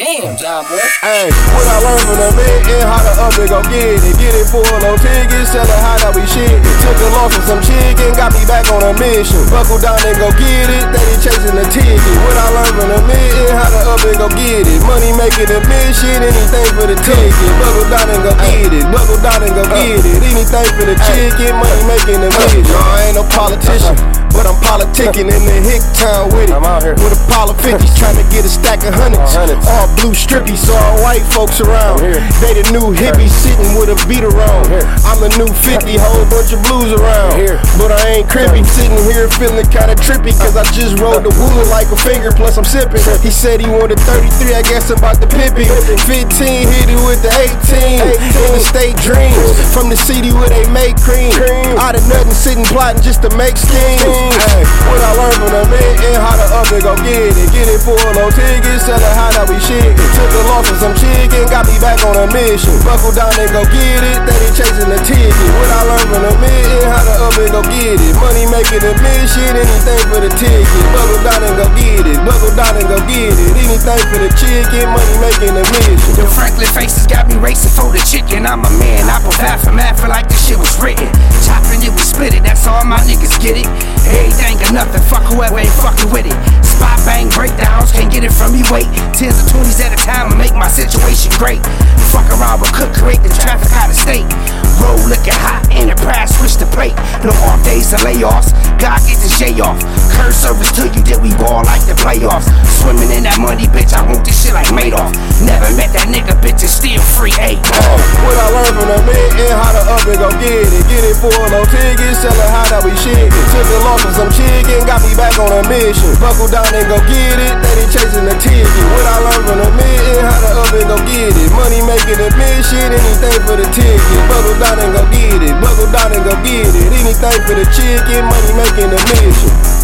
Damn, John boy. Hey, what I learned from the Mitten and how to up and go get it. Get it for no ticket, sell it how that we shit. Took a loss from some chicken, got me back on a mission. Buckle down and go get it, they chasing the ticket. What I learned from the Mitten and how to up and go get it. Money making a mission, anything for the ticket. Buckle down and go get it, buckle down and go get it. Anything for the chicken, money making a mission. No, I ain't no politician. But I'm politicking in the hick town with it. I'm out here. With Apollo 50s trying to get a stack of hundreds. hundreds. All blue strippies, all white folks around. They the new hippies sitting with a beat around. I'm the new 50, whole bunch of blues around. here. But I ain't crippy, sitting here feeling kinda trippy. Cause I just rolled the wooler like a finger, plus I'm sipping. He said he wanted 33, I guess I'm about to pip it. 15, hit it with the 18. In the state dreams, from the city where they make cream. Out of nothing, sitting plotting just to make schemes. Hey, what I learned from the Mitten and how up and go get it. Get it for a low ticket, sell it that we shit. Took a loss from some chicken, got me back on a mission. Buckle down and go get it, they ain't chasing the ticket. What I learned from the Mitten and how up and go get it. Money making a mission, anything for the ticket. Buckle down and go get it, buckle it. Anything for the chicken, money making a mission. Them Franklin faces got me racing for the chicken. I'm a man, I half for math, like this shit was written. Chopping it, we split it, that's all my niggas get it. Everything or nothing, fuck whoever ain't fucking with it. Spot bang breakdowns, can't get it from me, wait. Tens or twenties at a time and make my situation great. Fuck around with cook, create the traffic out of state. Roll looking hot, enterprise, switch the plate. No off days or layoffs, God get the J off. First service to you, then we ball like the playoffs. Swimming in that money, bitch, I want this shit like Madoff. Never met that nigga, bitch, it's still free hey. Oh. What I learned from the Mitten is how to up and go get it. Get it for no ticket, selling how that we shit. Took the loss of some chicken, got me back on a mission. Buckle down and go get it, they be chasing the ticket. What I learned from the Mitten is how to up and go get it. Money making a mission, anything for the ticket. Buckle down and go get it, buckle down and go get it. Anything for the chicken, money making a mission.